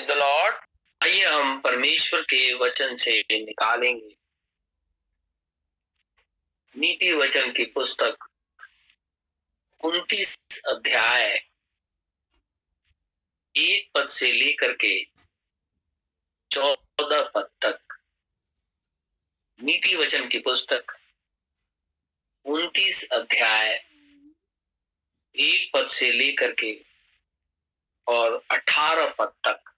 Praise the Lord आइए हम परमेश्वर के वचन से निकालेंगे। नीति वचन की पुस्तक उन्तीस अध्याय। एक पद से लेकर के चौदह पद तक। नीति वचन की पुस्तक उन्तीस अध्याय। एक पद से लेकर के और अठारह पद तक।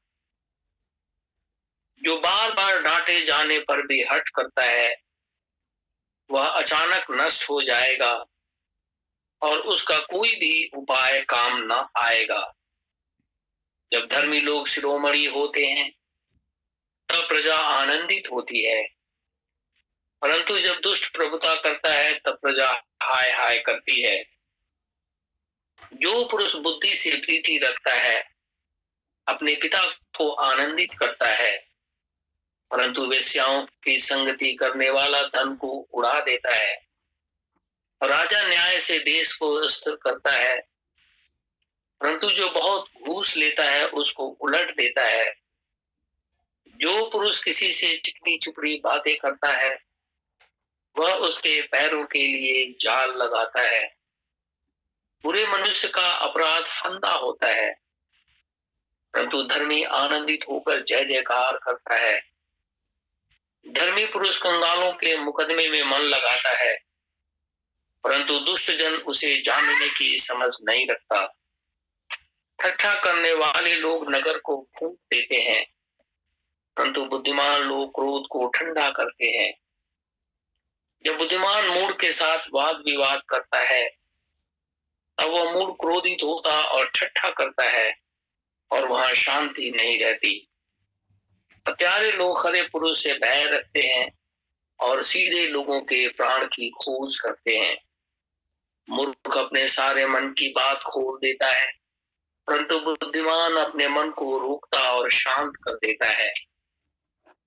जो बार बार डांटे जाने पर भी हट करता है, वह अचानक नष्ट हो जाएगा और उसका कोई भी उपाय काम न आएगा। जब धर्मी लोग शिरोमणि होते हैं, तब प्रजा आनंदित होती है। परंतु जब दुष्ट प्रभुता करता है, तब प्रजा हाय हाय करती है। जो पुरुष बुद्धि से प्रीति रखता है, अपने पिता को आनंदित करता है। परंतु वेश्याओं की संगति करने वाला धन को उड़ा देता है। राजा न्याय से देश को स्थिर करता है, परंतु जो बहुत घूस लेता है, उसको उलट देता है। जो पुरुष किसी से चिकनी चुपड़ी बातें करता है, वह उसके पैरों के लिए जाल लगाता है। बुरे मनुष्य का अपराध फंदा होता है, परंतु धर्मी आनंदित होकर जय जयकार करता है। धर्मी पुरुष कंगालों के मुकदमे में मन लगाता है, परंतु दुष्ट जन उसे जानने की समझ नहीं रखता। ठट्ठा करने वाले लोग नगर को फूक देते हैं, परंतु बुद्धिमान लोग क्रोध को ठंडा करते हैं। जब बुद्धिमान मूड के साथ वाद विवाद करता है, तब वह मूड क्रोधित होता और ठट्ठा करता है और वहाँ शांति नहीं रहती। हत्यारे लोग खरे पुरुष से भय रखते हैं और सीधे लोगों के प्राण की खोज करते हैं। मूर्ख अपने सारे मन की बात खोल देता है, परंतु बुद्धिमान अपने मन को रोकता और शांत कर देता है।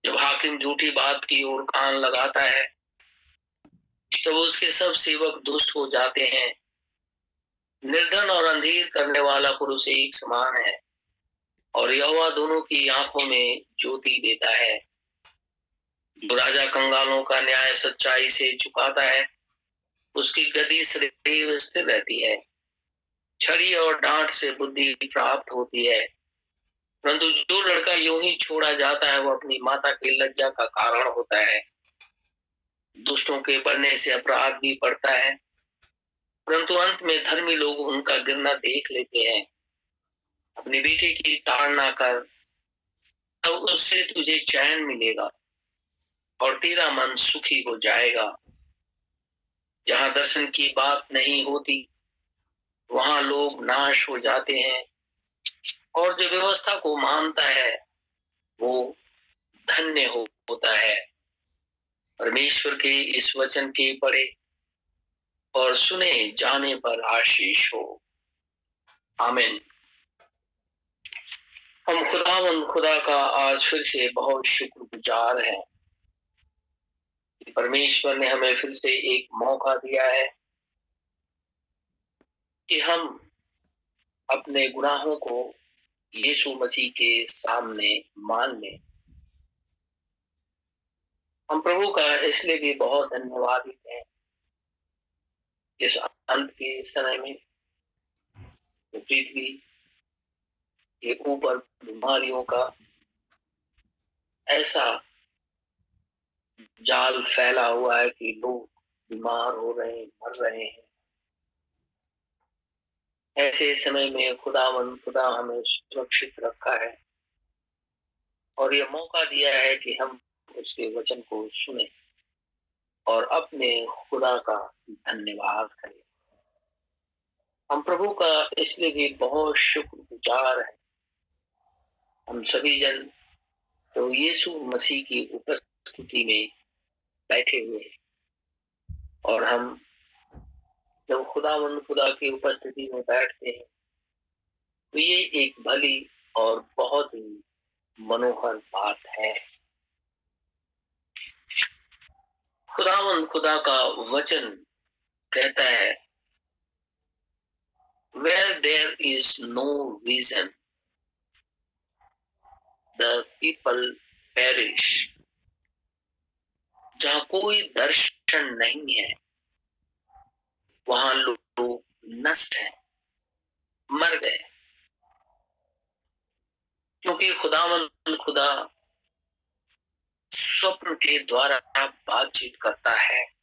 जब हाकिम झूठी बात की ओर कान लगाता है, तब उसके सब सेवक दुष्ट हो जाते हैं। निर्धन और अंधेर करने वाला पुरुष एक समान है। और यहोवा दोनों की आँखों में ज्योति देता है। राजा कंगालों का न्याय सच्चाई से चुकाता है। उसकी गति सदैव स्थिर रहती है। छड़ी और डांट से बुद्धि प्राप्त होती है। परंतु जो लड़का यूँ ही छोड़ा जाता है, वो अपनी माता की लज्जा का कारण होता है। दुष्टों के बढ़ने से अपराध भी बढ़ता है। परंतु अंत में धर्मी लोग उनका गिरना देख लेते हैं। अपनी बेटे की ताड़ना कर, तब उससे तुझे चैन मिलेगा और तेरा मन सुखी हो जाएगा। जहाँ दर्शन की बात नहीं होती, वहाँ लोग नाश हो जाते हैं और जो व्यवस्था को मानता है, वो धन्य हो, होता है। परमेश्वर के इस वचन के पढ़े और सुने जाने पर आशीष हो। आमिन। हम खुदावंद खुदा का आज फिर से बहुत शुक्रगुजार हैं। परमेश्वर ने हमें फिर से एक मौका दिया है कि हम अपने गुनाहों को यीशु मसीह के सामने मान लें। हम प्रभु का इसलिए भी बहुत धन्यवादित हैं इस अंत के समय में पृथ्वी के ऊपर बीमारियों का ऐसा जाल फैला हुआ है कि लोग बीमार हो रहे हैं, मर रहे हैं। ऐसे समय में खुदा खुदा हमें सुरक्षित रखा है। और ये मौका दिया है कि हम उसके वचन को सुने और अपने खुदा का धन्यवाद करें। हम प्रभु का इसलिए भी बहुत शुक्रगुजार है हम सभी जन तो यीशु मसीह की उपस्थिति में बैठे हुए हैं। और हम जब खुदा मन खुदा की उपस्थिति में बैठते हैं तो ये एक भली और बहुत ही मनोहर बात है। खुदावन खुदा का वचन कहता है where there is no reason people perish जहाँ कोई दर्शन नहीं है, वहाँ लोग नष्ट है, मर गए। क्योंकि खुदावंद खुदा स्वप्न के द्वारा बातचीत करता है।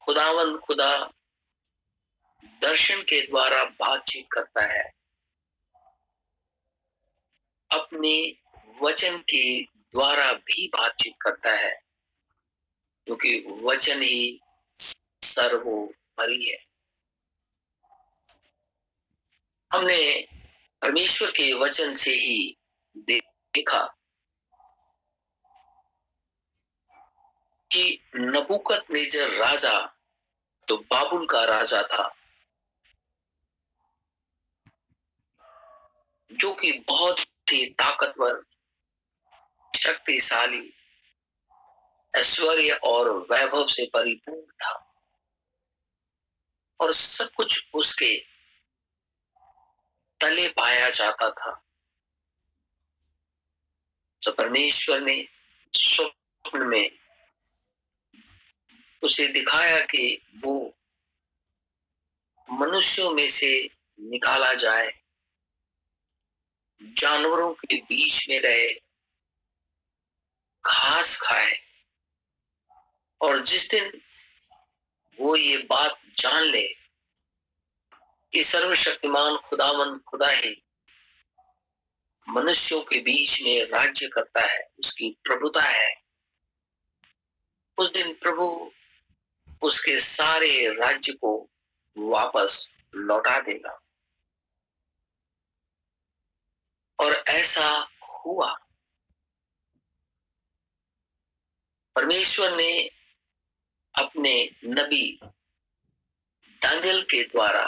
खुदावंद खुदा दर्शन के द्वारा बातचीत करता है। अपने वचन के द्वारा भी बातचीत करता है, क्योंकि वचन ही सर्वोपरि है। हमने परमेश्वर के वचन से ही देखा कि नबुकत नेजर राजा जो बाबुल का राजा था, जो कि बहुत ही ताकतवर, शक्तिशाली, ऐश्वर्य और वैभव से परिपूर्ण था। और सब कुछ उसके तले पाया जाता था। तो परमेश्वर ने स्वप्न में उसे दिखाया कि वो मनुष्यों में से निकाला जाए। जानवरों के बीच में रहे, घास खाए और जिस दिन वो ये बात जान ले कि सर्वशक्तिमान खुदावंद खुदा ही मनुष्यों के बीच में राज्य करता है, उसकी प्रभुता है, उस दिन प्रभु उसके सारे राज्य को वापस लौटा देगा। और ऐसा हुआ। परमेश्वर ने अपने नबी दानियल के द्वारा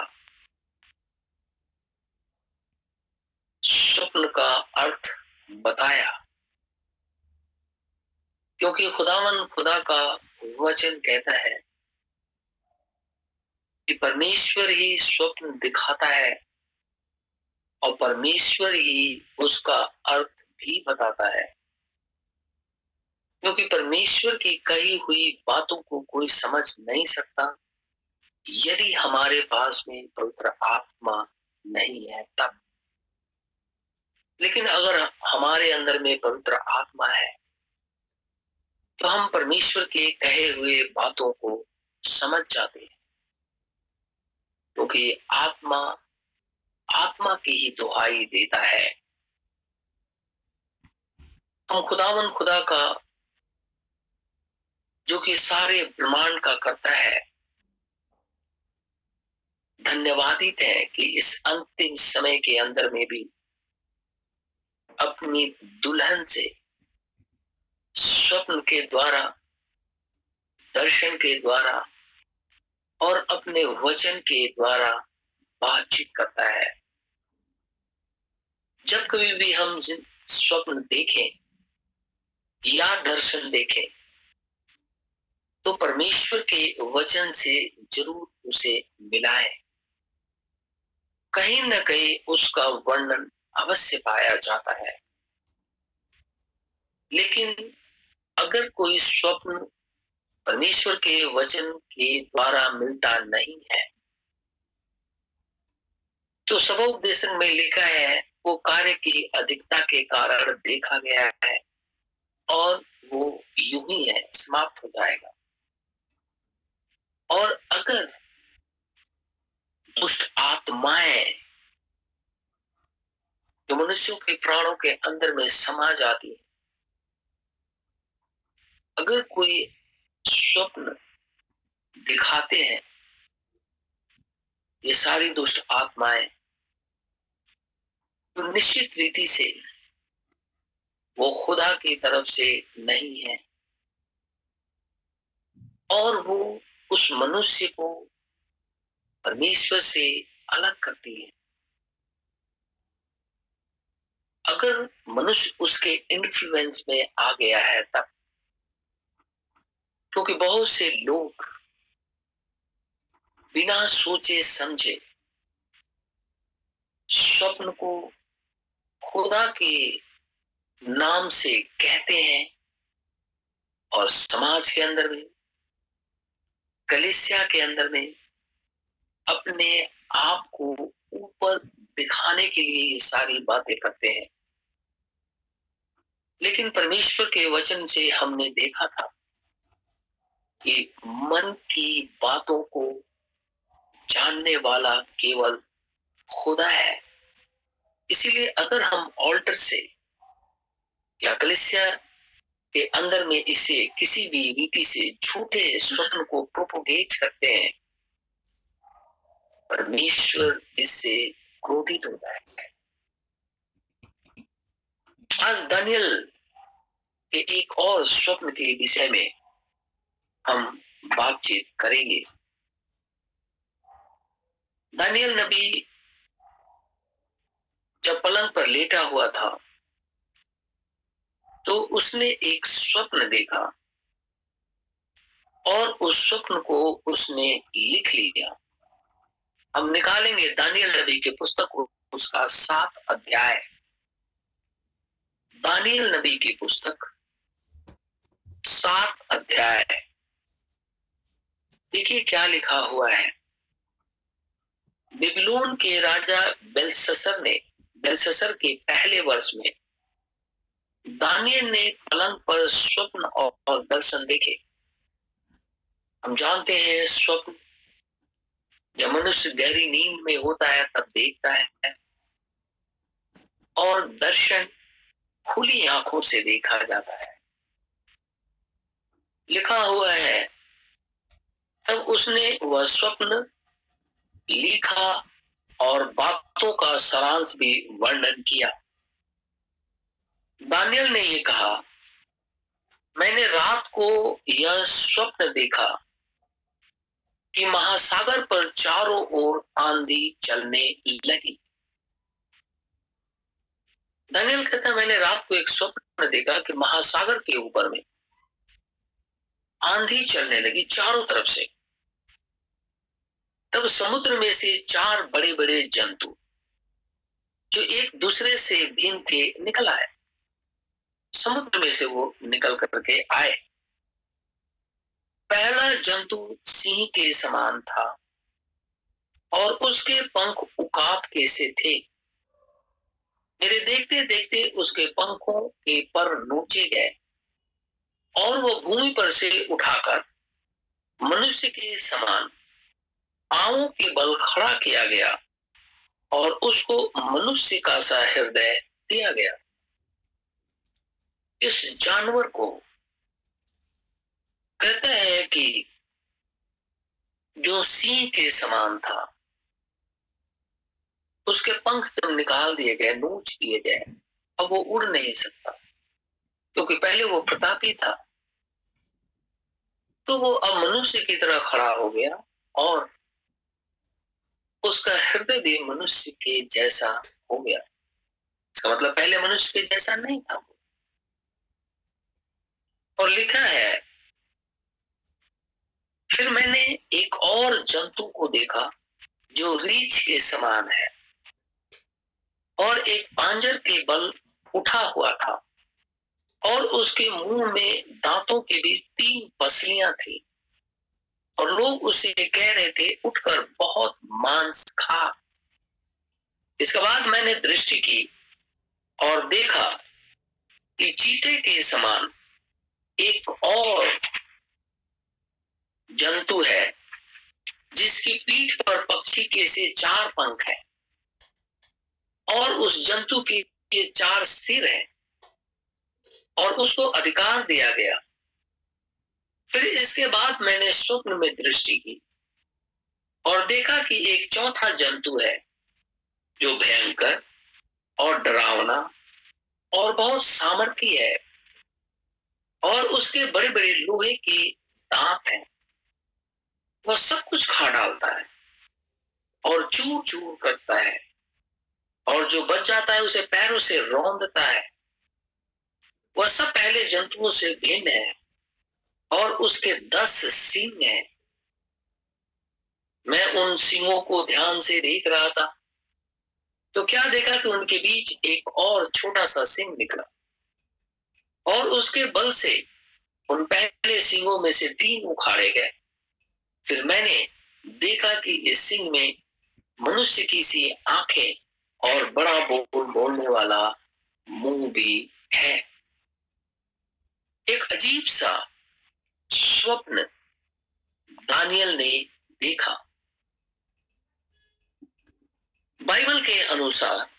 स्वप्न का अर्थ बताया, क्योंकि खुदावन खुदा का वचन कहता है कि परमेश्वर ही स्वप्न दिखाता है और परमेश्वर ही उसका अर्थ भी बताता है। क्योंकि परमेश्वर की कही हुई बातों को कोई समझ नहीं सकता। यदि हमारे पास में पवित्र आत्मा नहीं है, तब। लेकिन अगर हमारे अंदर में पवित्र आत्मा है तो हम परमेश्वर के कहे हुए बातों को समझ जाते हैं। क्योंकि तो आत्मा आत्मा की ही दुहाई देता है। हम खुदावन खुदा का, जो कि सारे ब्रह्मांड का करता है धन्यवादित है कि इस अंतिम समय के अंदर में भी अपनी दुल्हन से स्वप्न के द्वारा, दर्शन के द्वारा और अपने वचन के द्वारा बातचीत करता है। जब कभी भी हम स्वप्न देखें या दर्शन देखें तो परमेश्वर के वचन से ज़रूर उसे मिलाए। कहीं ना कहीं उसका वर्णन अवश्य पाया जाता है। लेकिन अगर कोई स्वप्न परमेश्वर के वचन के द्वारा मिलता नहीं है तो सबोपदेशन में लिखा है वो कार्य की अधिकता के कारण देखा गया है और वो यूँ ही है, समाप्त हो जाएगा। और अगर दुष्ट आत्माएँ जो मनुष्यों के प्राणों के अंदर में समा जाती है, अगर कोई स्वप्न दिखाते हैं, ये सारी दुष्ट आत्माएँ तो निश्चित रीति से वो खुदा की तरफ़ से नहीं है। और वो उस मनुष्य को परमेश्वर से अलग करती है। अगर मनुष्य उसके इन्फ्लुएंस में आ गया है तब, क्योंकि बहुत से लोग बिना सोचे समझे स्वप्न को खुदा के नाम से कहते हैं और समाज के अंदर में, कलिसिया के अंदर में अपने आप को ऊपर दिखाने के लिए ये सारी बातें करते हैं। लेकिन परमेश्वर के वचन से हमने देखा था कि मन की बातों को जानने वाला केवल खुदा है। इसीलिए अगर हम ऑल्टर से या कलिसिया के अंदर में इसे किसी भी रीति से झूठे स्वप्न को प्रोपोगेट करते हैं, परमेश्वर इससे क्रोधित होता है। आज दानियल के एक और स्वप्न के विषय में हम बातचीत करेंगे। दानियल नबी जब पलंग पर लेटा हुआ था तो उसने एक स्वप्न देखा और उस स्वप्न को उसने लिख लिया। हम निकालेंगे दानियल नबी के पुस्तक उसका सात अध्याय। दानियल नबी की पुस्तक, सात अध्याय। देखिए क्या लिखा हुआ है। बिबलून के राजा बेलससर ने बेलससर के पहले वर्ष में दानियल ने पलंग पर स्वप्न और दर्शन देखे। हम जानते हैं स्वप्न जब मनुष्य गहरी नींद में होता है, तब देखता है। और दर्शन खुली आँखों से देखा जाता है। लिखा हुआ है, तब उसने वह स्वप्न लिखा और बातों का सारांश भी वर्णन किया। दानियल ने यह कहा, मैंने रात को यह स्वप्न देखा कि महासागर पर चारों ओर आंधी चलने लगी। दानियल कहता है मैंने रात को एक स्वप्न देखा कि महासागर के ऊपर में आंधी चलने लगी चारों तरफ़ से। तब समुद्र में से चार बड़े बड़े जंतु, जो एक दूसरे से भिन्न थे, निकल आए। समुद्र में से वो निकल करके आए। पहला जंतु सिंह के समान था और उसके पंख उकाब के से थे। मेरे देखते देखते उसके पंखों के पर नोचे गए और वो भूमि पर से उठाकर मनुष्य के समान पांवों के बल खड़ा किया गया और उसको मनुष्य का सा हृदय दिया गया। इस जानवर को कहता है कि जो सिंह के समान था, उसके पंख जब निकाल दिए गए, नूच दिए गए, अब वो उड़ नहीं सकता। क्योंकि पहले वो प्रतापी था। तो वो अब मनुष्य की तरह खड़ा हो गया और उसका हृदय भी मनुष्य के जैसा हो गया। इसका मतलब पहले मनुष्य के जैसा नहीं था वो। और लिखा है, फिर मैंने एक और जंतु को देखा जो रीछ के समान है और एक पांजर के बल उठा हुआ था और उसके मुँह में दांतों के बीच तीन पसलियाँ थी। और लोग उसे कह रहे थे, उठकर बहुत मांस खा। इसके बाद मैंने दृष्टि की और देखा कि चीते के समान एक और जंतु है, जिसकी पीठ पर पक्षी के से चार पंख है और उस जंतु के चार सिर है और उसको अधिकार दिया गया। फिर इसके बाद मैंने स्वप्न में दृष्टि की और देखा कि एक चौथा जंतु है जो भयंकर और डरावना और बहुत सामर्थ्य है और उसके बड़े बड़े लोहे के दांत हैं। वह सब कुछ खा डालता है और चूर चूर करता है और जो बच जाता है उसे पैरों से रौंदता है। वह सब पहले जंतुओं से भिन्न है। और उसके दस सिंह हैं। मैं उन सिंहों को ध्यान से देख रहा था। तो क्या देखा कि उनके बीच एक और छोटा सा सिंह निकला? और उसके बल से उन पहले सिंहों में से तीन उखाड़े गए। फिर मैंने देखा कि इस सिंह में मनुष्य की सी आँखें और बड़ा बोल बोलने वाला मुँह भी है। एक अजीब सा स्वप्न दानियल ने देखा। बाइबल के अनुसार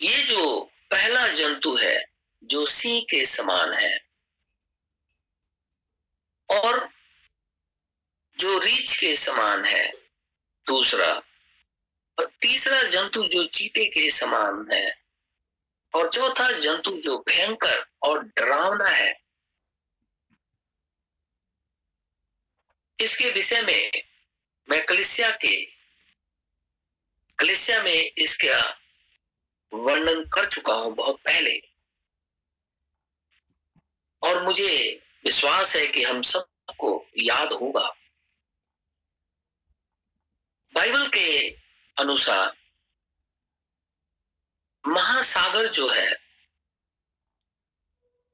ये जो पहला जंतु है, जो सिंह के समान है, और जो रीछ के समान है, दूसरा और तीसरा जंतु जो चीते के समान है और चौथा, जंतु जो भयंकर और डरावना है, इसके विषय में मैं कलिसिया के, कलिसिया में इसका वर्णन कर चुका हूँ बहुत पहले। और मुझे विश्वास है कि हम सबको याद होगा। बाइबल के अनुसार महासागर जो है,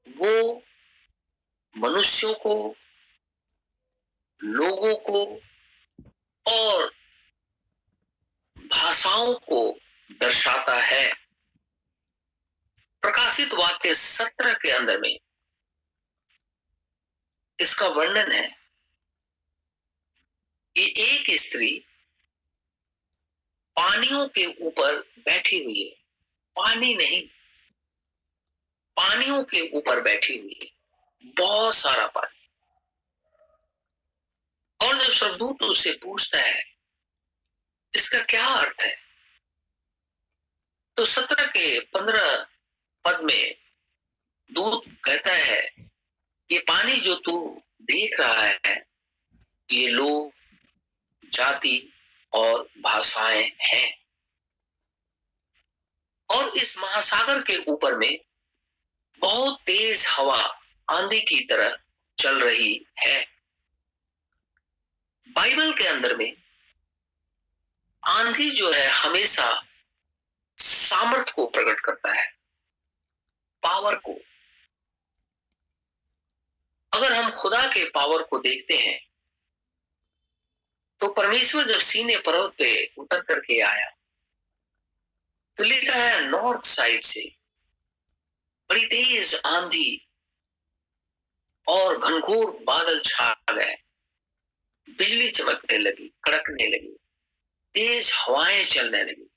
वो मनुष्यों को, लोगों को और भाषाओं को दर्शाता है। प्रकाशित वाक्य सत्रह के अंदर में इसका वर्णन है कि एक स्त्री पानियों के ऊपर बैठी हुई है। पानी नहीं। पानियों के ऊपर बैठी हुई है। बहुत सारा पानी। और जब स्वर्गदूत उससे पूछता है, इसका क्या अर्थ है? तो सत्रह के पंद्रह पद में दूत कहता है, ये पानी जो तू देख रहा है, ये लोग, जाति और भाषाएँ हैं। और इस महासागर के ऊपर में बहुत तेज हवा आंधी की तरह चल रही है। बाइबल के अंदर में आंधी जो है हमेशा सामर्थ को प्रकट करता है, पावर को। अगर हम खुदा के पावर को देखते हैं तो परमेश्वर जब सीने पर्वत पे उतर करके आया तो लिखा है नॉर्थ साइड से। बड़ी तेज आंधी और घनघोर बादल छा गए। बिजली चमकने लगी, कड़कने लगी, तेज हवाएँ चलने लगी।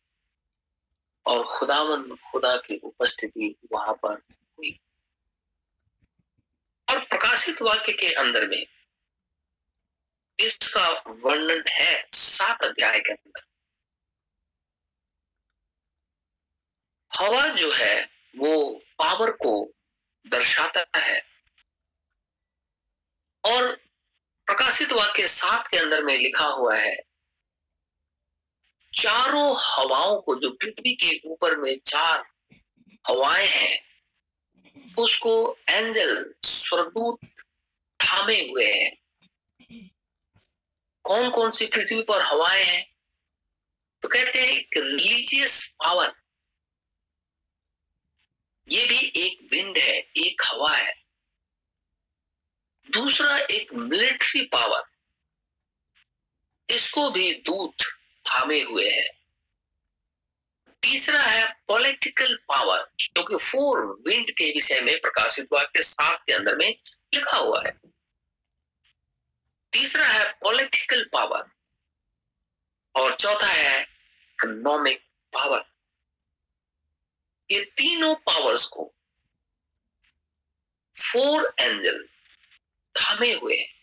और खुदावंद खुदा की उपस्थिति वहाँ पर हुई। और प्रकाशित वाक्य के अंदर में इसका वर्णन है सात अध्याय के अंदर। हवा जो है, वो पावर को दर्शाता है। और प्रकाशित वाक्य सात के अंदर में लिखा हुआ है, चारों हवाओं को, जो पृथ्वी के ऊपर में चार हवाएँ हैं, उसको एंजल, स्वर्गदूत थामे हुए हैं। कौन कौन सी पृथ्वी पर हवाएँ हैं? तो कहते हैं एक रिलीजियस पावर ये भी एक विंड है, एक हवा है। दूसरा एक मिलिट्री पावर। इसको भी दूत थामे हुए है। तीसरा है पॉलिटिकल पावर क्योंकि फोर विंड के विषय में प्रकाशित वाक्य सात के अंदर में लिखा हुआ है। तीसरा है पॉलिटिकल पावर और चौथा है इकोनॉमिक पावर ये तीनों पावर्स को फोर एंजल थामे हुए हैं।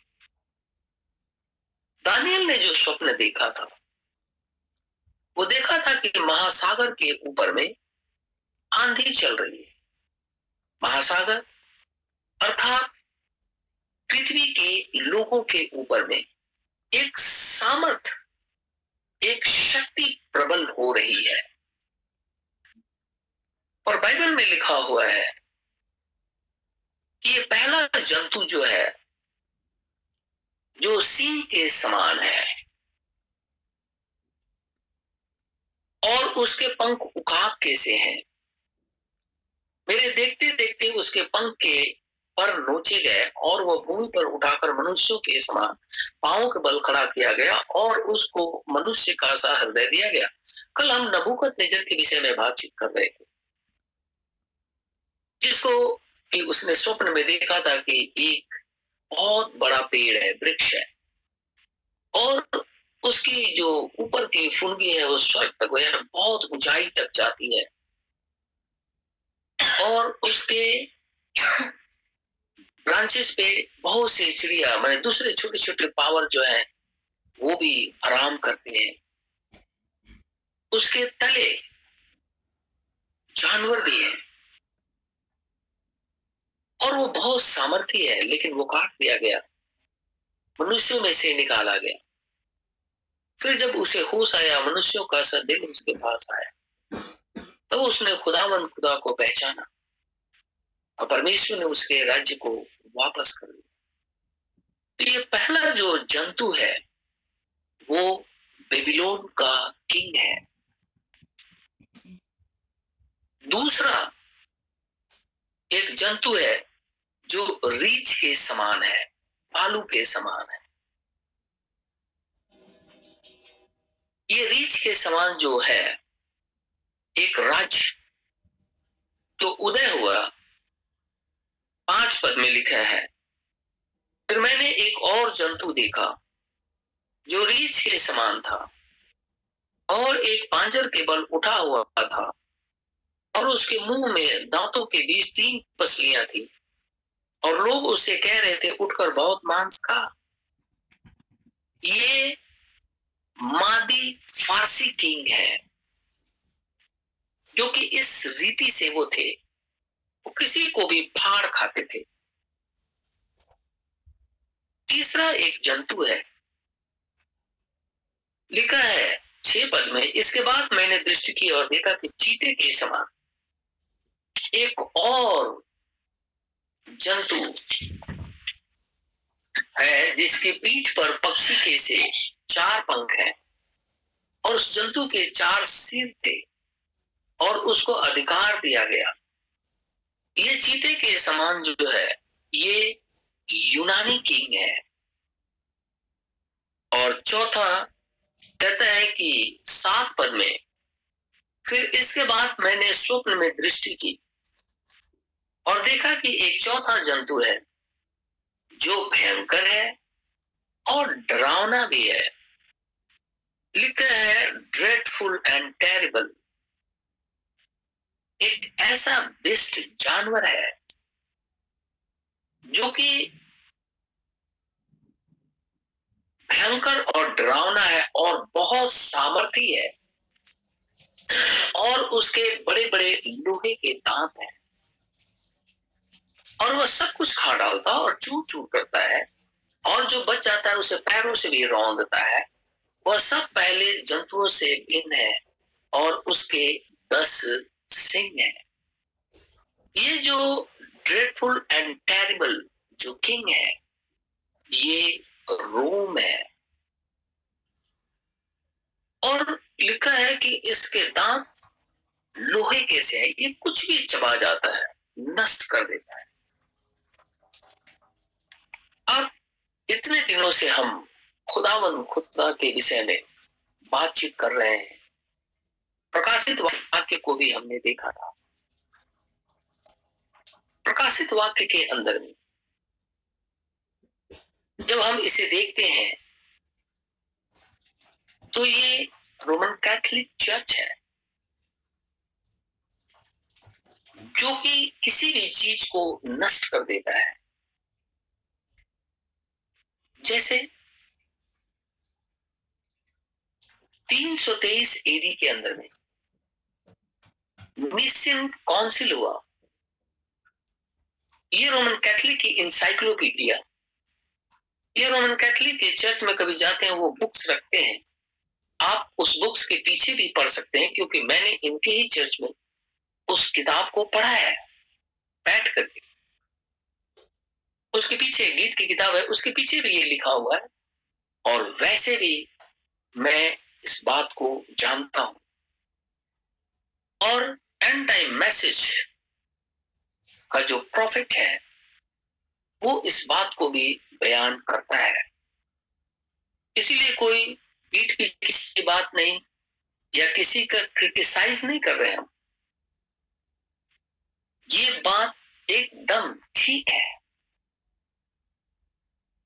दानियल ने जो स्वप्न देखा था, वो देखा था कि महासागर के ऊपर में आंधी चल रही है। महासागर, अर्थात पृथ्वी के लोगों के ऊपर में एक सामर्थ, एक शक्ति प्रबल हो रही है। और बाइबल में लिखा हुआ है कि ये पहला जंतु जो है, जो सिंह के समान है। और उसके पंख उकाब के से हैं। मेरे देखते देखते उसके पंख के पर नोचे गए और वह भूमि पर उठाकर मनुष्यों के समान पाओ के बल खड़ा किया गया और उसको मनुष्य का सा हृदय दिया गया। कल हम नबूकत नेजर के विषय में बातचीत कर रहे थे। जिसको कि उसने स्वप्न में देखा था कि एक बहुत बड़ा पेड़ है, वृक्ष है। और उसकी जो ऊपर की फुनगी है, वो स्वर्ग तक, यानी बहुत ऊंचाई तक जाती है। और उसके ब्रांचेस पे बहुत से चिड़िया, मैंने दूसरे छोटे छोटे पावर जो है, वो भी आराम करते हैं। उसके तले जानवर भी है। और वो बहुत सामर्थ्य है, लेकिन वो काट दिया गया। मनुष्यों में से निकाला गया। फिर जब उसे होश आया, मनुष्यों का सा दिल उसके पास आया। तब उसने खुदावंद खुदा को पहचाना और परमेश्वर ने उसके राज्य को वापस कर दिया। तो ये पहला जो जंतु है, वो बेबीलोन का किंग है। दूसरा एक जंतु है जो रीछ के समान है आलू के समान है। ये रीछ के समान जो है, एक राज्य जो उदय हुआ, पाँच पद में लिखा है। फिर मैंने एक और जंतु देखा, जो रीछ के समान था, और एक पांजर के बल उठा हुआ था, और उसके मुँह में दांतों के बीच तीन पसलियाँ थी। और लोग उससे कह रहे थे, उठकर बहुत मांस खा। ये मादी फारसी किंग है, जो कि इस रीति से वो थे। वो किसी को भी फाड़ खाते थे। तीसरा एक जंतु है। लिखा है, छह पद में, इसके बाद मैंने दृष्टि की और देखा कि चीते के समान एक और जंतु है जिसकी पीठ पर पक्षी के से चार पंख है और उस जंतु के चार सिर थे और उसको अधिकार दिया गया। ये चीते के समान जो है, ये यूनानी किंग है। और चौथा कहता है कि सात पद में, फिर इसके बाद मैंने स्वप्न में दृष्टि की। और देखा कि एक चौथा जंतु है, जो भयंकर है और डरावना भी है। लिखा है ड्रेडफुल एंड टेरिबल एक ऐसा बेस्ट जानवर है, जो कि भयंकर और डरावना है और बहुत सामर्थी है और उसके बड़े बड़े लोहे के दांत हैं। और वह सब कुछ खा डालता और चूर चूर करता है। और जो बच जाता है, उसे पैरों से भी रौंदता है। वह सब पहले जंतुओं से भिन्न है और उसके दस सिंह है। ये जो ड्रेडफुल एंड टेरिबल जो किंग है, ये रोम है। और लिखा है कि इसके दांत लोहे कैसे है। ये कुछ भी चबा जाता है, नष्ट कर देता है। अब इतने दिनों से हम खुदावन, खुदा के विषय में बातचीत कर रहे हैं। प्रकाशित वाक्य को भी हमने देखा था। प्रकाशित वाक्य के अंदर में जब हम इसे देखते हैं तो ये रोमन कैथोलिक चर्च है, जो कि किसी भी चीज़ को नष्ट कर देता है। जैसे 323 एडी के अंदर में। काउंसिल हुआ ये रोमन कैथलिक की इंसाइक्लोपीडिया ये रोमन कैथलिक के चर्च में कभी जाते हैं, वो बुक्स रखते हैं। आप उस बुक्स के पीछे भी पढ़ सकते हैं, क्योंकि मैंने इनके ही चर्च में उस किताब को पढ़ा है। बैठ करके। उसके पीछे गीत की किताब है, उसके पीछे भी ये लिखा हुआ है। और वैसे भी मैं इस बात को जानता हूँ। और एंड टाइम मैसेज का जो प्रॉफिट है, वो इस बात को भी बयान करता है। इसीलिए कोई पीठ की किसी बात नहीं, या किसी का क्रिटिसाइज नहीं कर रहे हम। ये बात एकदम ठीक है।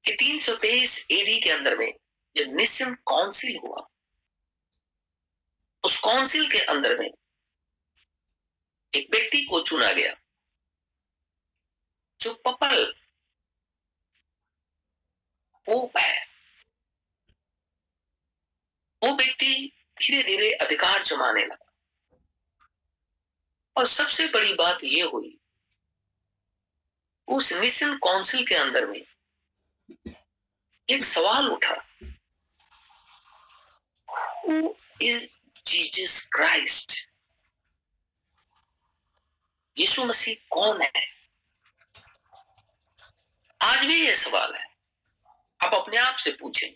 कि 323 एडी के अंदर में जब निशन काउंसिल हुआ। उस काउंसिल के अंदर में एक व्यक्ति को चुना गया, जो पपल पोप है। वो व्यक्ति धीरे धीरे अधिकार जमाने लगा। और सबसे बड़ी बात यह हुई, उस मिशन काउंसिल के अंदर में एक सवाल उठा। Is Jesus Christ? यीशु मसीह कौन है? आज भी यह सवाल है। आप अपने आप से पूछें।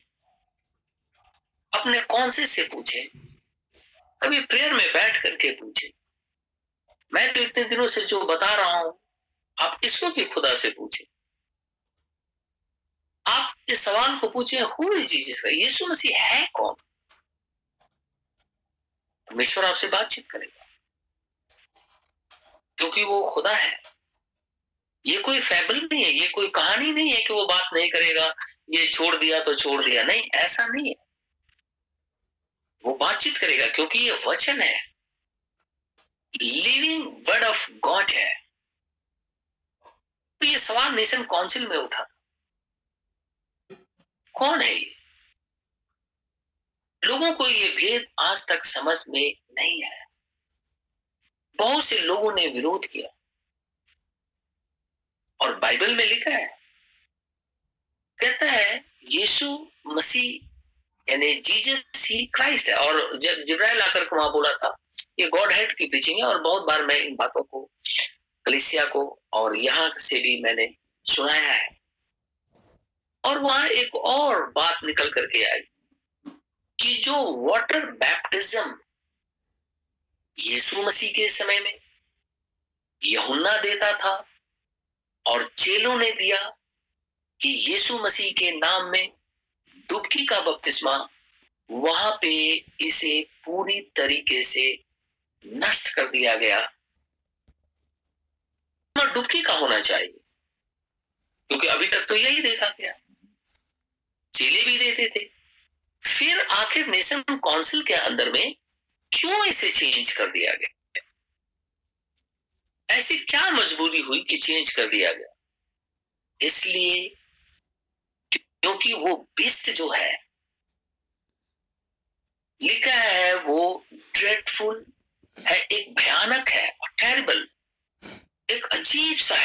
अपने कौन से से पूछें। कभी प्रेयर में बैठ करके पूछें। मैं तो इतने दिनों से जो बता रहा हूँ, आप इसको भी खुदा से पूछें। आप इस सवाल को पूछे, हु इज़ जीसस यीशु मसीह है कौन? परमेश्वर आपसे बातचीत करेगा। क्योंकि वो खुदा है। ये कोई फैबल नहीं है, ये कोई कहानी नहीं है कि वो बात नहीं करेगा, ये छोड़ दिया तो छोड़ दिया। नहीं, ऐसा नहीं है। वो बातचीत करेगा क्योंकि ये वचन है। लिविंग वर्ड ऑफ़ गॉड है। तो ये सवाल नेशन काउंसिल में उठा था कौन है ये? लोगों को ये भेद आज तक समझ में नहीं आया। बहुत से लोगों ने विरोध किया। और बाइबल में लिखा है, कहता है, यीशु मसीह, यानी जीसस ही क्राइस्ट है। और जब जिब्राइल आकर के वहाँ बोला था, ये गॉड हेड की प्रीचिंग है। और बहुत बार मैं इन बातों को, कलिसिया को और यहाँ से भी मैंने सुनाया है। और वहाँ एक और बात निकल करके आई कि जो वाटर बैप्टिज्म यीशु मसीह के समय में यहुन्ना देता था और चेलों ने दिया कि यीशु मसीह के नाम में डुबकी का बपतिस्मा वहाँ पे इसे पूरी तरीके से नष्ट कर दिया गया। डुबकी का होना चाहिए, क्योंकि अभी तक तो यही देखा गया। चेले भी देते थे। फिर आखिर नेशन काउंसिल के अंदर में क्यों इसे चेंज कर दिया गया? ऐसी क्या मजबूरी हुई कि चेंज कर दिया गया? इसलिए क्योंकि वो बिस्ट जो है, लिखा है वो ड्रेडफुल है, एक भयानक है, और टेरिबल एक अजीब सा